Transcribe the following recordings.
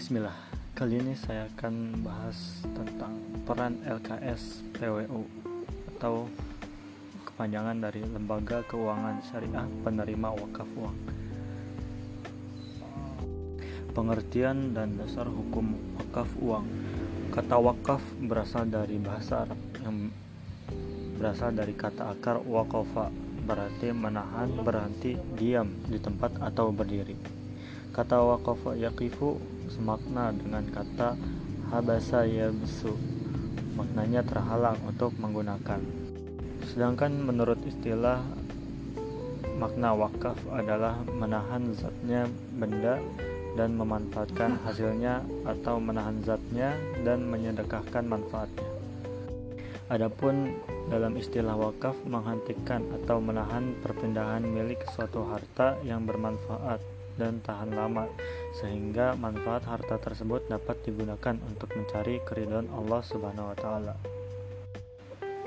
Bismillah, kali ini saya akan bahas tentang peran LKS PWU atau kepanjangan dari Lembaga Keuangan Syariah Penerima Wakaf Uang. Pengertian dan dasar hukum wakaf uang. Kata wakaf berasal dari bahasa Arab yang berasal dari kata akar waqafa berarti menahan, berhenti, diam di tempat atau berdiri. Kata waqafa yaqifu semakna dengan kata habasa yabsu. Maknanya terhalang untuk menggunakan. Sedangkan menurut istilah makna wakaf adalah menahan zatnya benda dan memanfaatkan hasilnya atau menahan zatnya dan menyedekahkan manfaatnya. Adapun dalam istilah wakaf menghentikan atau menahan perpindahan milik suatu harta yang bermanfaat dan tahan lama sehingga manfaat harta tersebut dapat digunakan untuk mencari keridhaan Allah Subhanahu wa taala.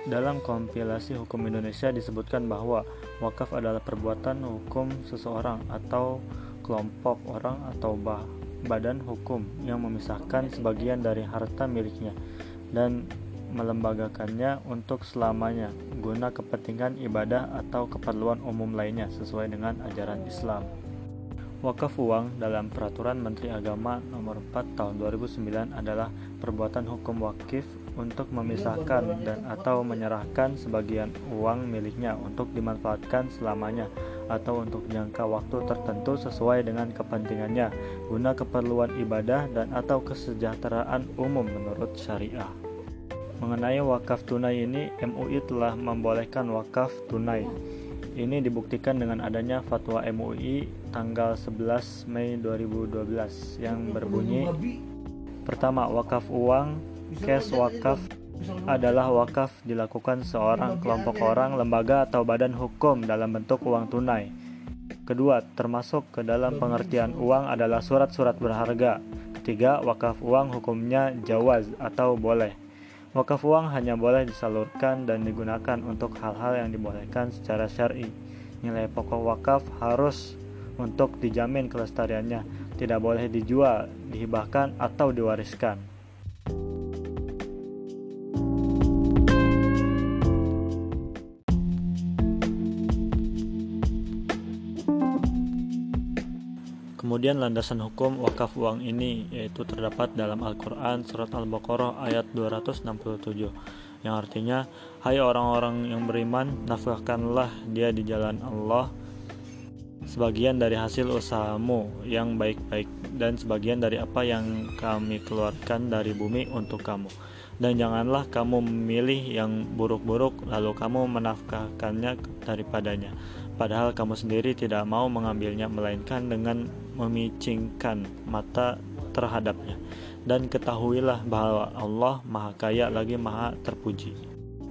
Dalam kompilasi hukum Indonesia disebutkan bahwa wakaf adalah perbuatan hukum seseorang atau kelompok orang atau bah badan hukum yang memisahkan sebagian dari harta miliknya dan melembagakannya untuk selamanya guna kepentingan ibadah atau keperluan umum lainnya sesuai dengan ajaran Islam. Wakaf uang dalam Peraturan Menteri Agama Nomor 4 Tahun 2009 adalah perbuatan hukum wakif untuk memisahkan dan atau menyerahkan sebagian uang miliknya untuk dimanfaatkan selamanya atau untuk jangka waktu tertentu sesuai dengan kepentingannya guna keperluan ibadah dan atau kesejahteraan umum menurut syariah. Mengenai wakaf tunai ini, MUI telah membolehkan wakaf tunai ini dibuktikan dengan adanya fatwa MUI tanggal 11 Mei 2012 yang berbunyi Pertama, wakaf uang, cash wakaf adalah wakaf dilakukan seorang kelompok orang, lembaga atau badan hukum dalam bentuk uang tunai. Kedua, termasuk ke dalam pengertian uang adalah surat-surat berharga. Ketiga, wakaf uang hukumnya jawaz atau boleh. Wakaf uang hanya boleh disalurkan dan digunakan untuk hal-hal yang dibolehkan secara syar'i. Nilai pokok wakaf harus untuk dijamin kelestariannya, tidak boleh dijual, dihibahkan, atau diwariskan. Kemudian landasan hukum wakaf uang ini yaitu terdapat dalam Al-Quran Surat Al-Baqarah ayat 267 yang artinya Hai orang-orang yang beriman nafkahkanlah dia di jalan Allah sebagian dari hasil usahamu yang baik-baik dan sebagian dari apa yang kami keluarkan dari bumi untuk kamu. Dan janganlah kamu memilih yang buruk-buruk lalu kamu menafkahkannya daripadanya padahal kamu sendiri tidak mau mengambilnya melainkan dengan memicingkan mata terhadapnya dan ketahuilah bahwa Allah Maha Kaya lagi Maha Terpuji.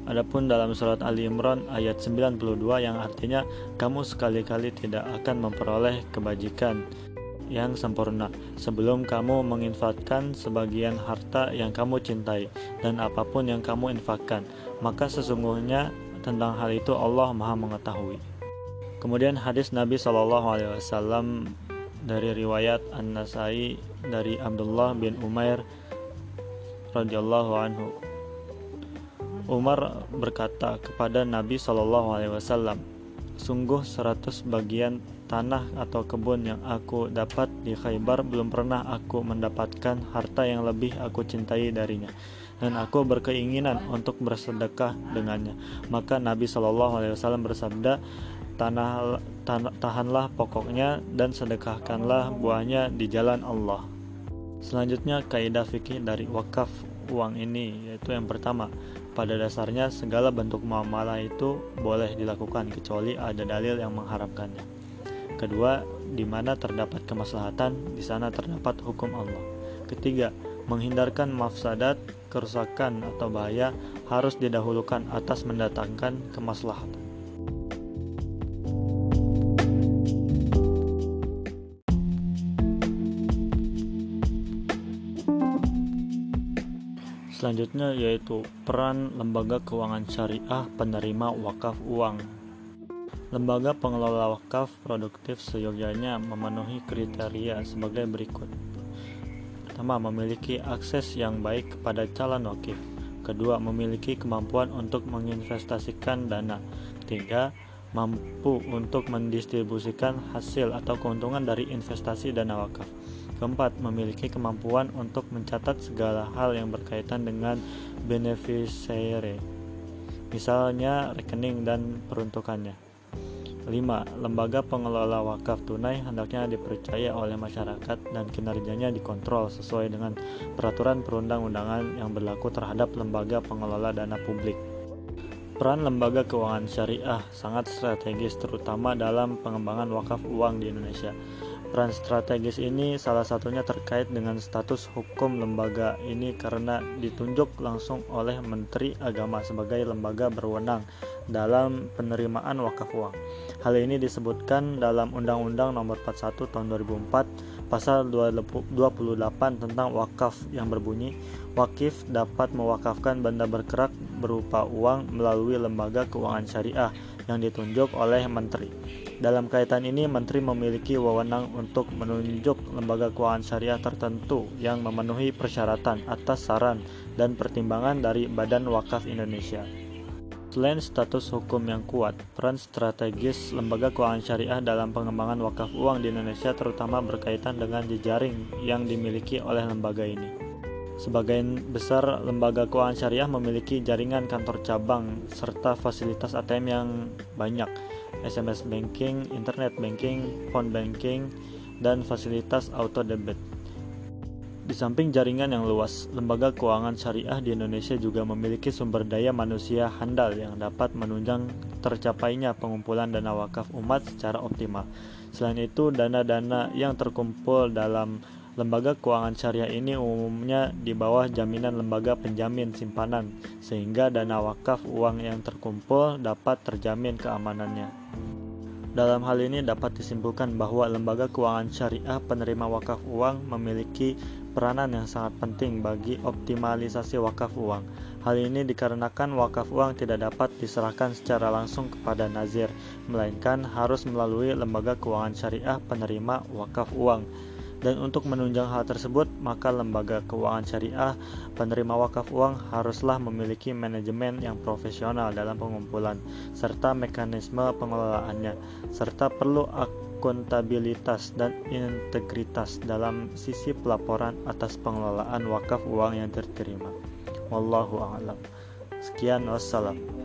Adapun dalam surat Ali Imran ayat 92 yang artinya kamu sekali-kali tidak akan memperoleh kebajikan yang sempurna sebelum kamu menginfakkan sebagian harta yang kamu cintai dan apa pun yang kamu infakkan maka sesungguhnya tentang hal itu Allah Maha mengetahui. Kemudian hadis Nabi Shallallahu Alaihi Wasallam dari riwayat An-Nasai dari Abdullah bin Umair radhiyallahu anhu. Umar berkata kepada Nabi Shallallahu alaihi wasallam, "Sungguh seratus bagian tanah atau kebun yang aku dapat di Khaybar belum pernah aku mendapatkan harta yang lebih aku cintai darinya." dan aku berkeinginan untuk bersedekah dengannya. Maka Nabi Shallallahu Alaihi Wasallam bersabda, tanah, tanah tahanlah pokoknya dan sedekahkanlah buahnya di jalan Allah. Selanjutnya kaidah fikih dari wakaf uang ini yaitu yang pertama, pada dasarnya segala bentuk muamalah itu boleh dilakukan kecuali ada dalil yang mengharamkannya. Kedua, di mana terdapat kemaslahatan, di sana terdapat hukum Allah. Ketiga, menghindarkan mafsadat, kerusakan atau bahaya harus didahulukan atas mendatangkan kemaslahatan. Selanjutnya yaitu peran lembaga keuangan syariah penerima wakaf uang. Lembaga pengelola wakaf produktif seyogyanya memenuhi kriteria sebagai berikut. Pertama, memiliki akses yang baik kepada calon wakif. Kedua, memiliki kemampuan untuk menginvestasikan dana. Tiga, mampu untuk mendistribusikan hasil atau keuntungan dari investasi dana wakaf. Keempat, memiliki kemampuan untuk mencatat segala hal yang berkaitan dengan beneficiary, misalnya rekening dan peruntukannya. 5. Lembaga pengelola wakaf tunai hendaknya dipercaya oleh masyarakat dan kinerjanya dikontrol sesuai dengan peraturan perundang-undangan yang berlaku terhadap lembaga pengelola dana publik. Peran lembaga keuangan syariah sangat strategis terutama dalam pengembangan wakaf uang di Indonesia. Peran strategis ini salah satunya terkait dengan status hukum lembaga ini karena ditunjuk langsung oleh Menteri Agama sebagai lembaga berwenang dalam penerimaan wakaf uang. Hal ini disebutkan dalam Undang-Undang Nomor 41 Tahun 2004 Pasal 28 tentang wakaf yang berbunyi Wakif dapat mewakafkan benda bergerak berupa uang melalui lembaga keuangan syariah yang ditunjuk oleh menteri. Dalam kaitan ini, menteri memiliki wewenang untuk menunjuk lembaga keuangan syariah tertentu yang memenuhi persyaratan atas saran dan pertimbangan dari Badan Wakaf Indonesia. Selain status hukum yang kuat, peran strategis lembaga keuangan syariah dalam pengembangan wakaf uang di Indonesia terutama berkaitan dengan jejaring yang dimiliki oleh lembaga ini. Sebagian besar lembaga keuangan syariah memiliki jaringan kantor cabang serta fasilitas ATM yang banyak SMS banking, internet banking, phone banking, dan fasilitas auto debit. Di samping jaringan yang luas, lembaga keuangan syariah di Indonesia juga memiliki sumber daya manusia handal yang dapat menunjang tercapainya pengumpulan dana wakaf umat secara optimal. Selain itu, dana-dana yang terkumpul dalam lembaga keuangan syariah ini umumnya di bawah jaminan lembaga penjamin simpanan, sehingga dana wakaf uang yang terkumpul dapat terjamin keamanannya. Dalam hal ini dapat disimpulkan bahwa lembaga keuangan syariah penerima wakaf uang memiliki peranan yang sangat penting bagi optimalisasi wakaf uang. Hal ini dikarenakan wakaf uang tidak dapat diserahkan secara langsung kepada nazir, melainkan harus melalui lembaga keuangan syariah penerima wakaf uang dan untuk menunjang hal tersebut, maka lembaga keuangan syariah penerima wakaf uang haruslah memiliki manajemen yang profesional dalam pengumpulan serta mekanisme pengelolaannya, serta perlu akuntabilitas dan integritas dalam sisi pelaporan atas pengelolaan wakaf uang yang diterima. Wallahu a'lam. Sekian wassalam.